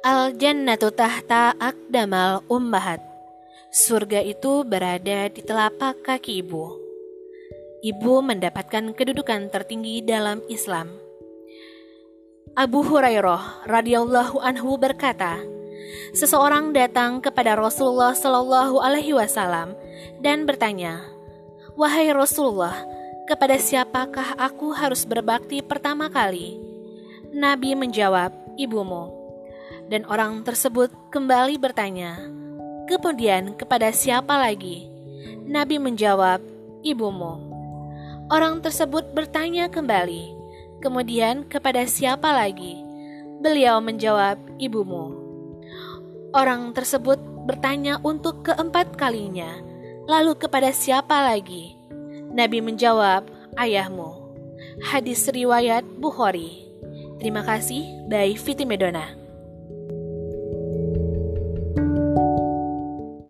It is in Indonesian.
Al jannatu tahta akdamal ummahat. Surga itu berada di telapak kaki ibu. Ibu mendapatkan kedudukan tertinggi dalam Islam. Abu Hurairah radhiyallahu anhu berkata, seseorang datang kepada Rasulullah Shallallahu alaihi wasallam dan bertanya, "Wahai Rasulullah, kepada siapakah aku harus berbakti pertama kali?" Nabi menjawab, "Ibumu." Dan orang tersebut kembali bertanya, "Kemudian kepada siapa lagi?" Nabi menjawab, "Ibumu." Orang tersebut bertanya kembali, "Kemudian kepada siapa lagi?" Beliau menjawab, "Ibumu." Orang tersebut bertanya untuk keempat kalinya, "Lalu kepada siapa lagi?" Nabi menjawab, "Ayahmu." Hadis riwayat Bukhari. Terima kasih, by Fiti Medona.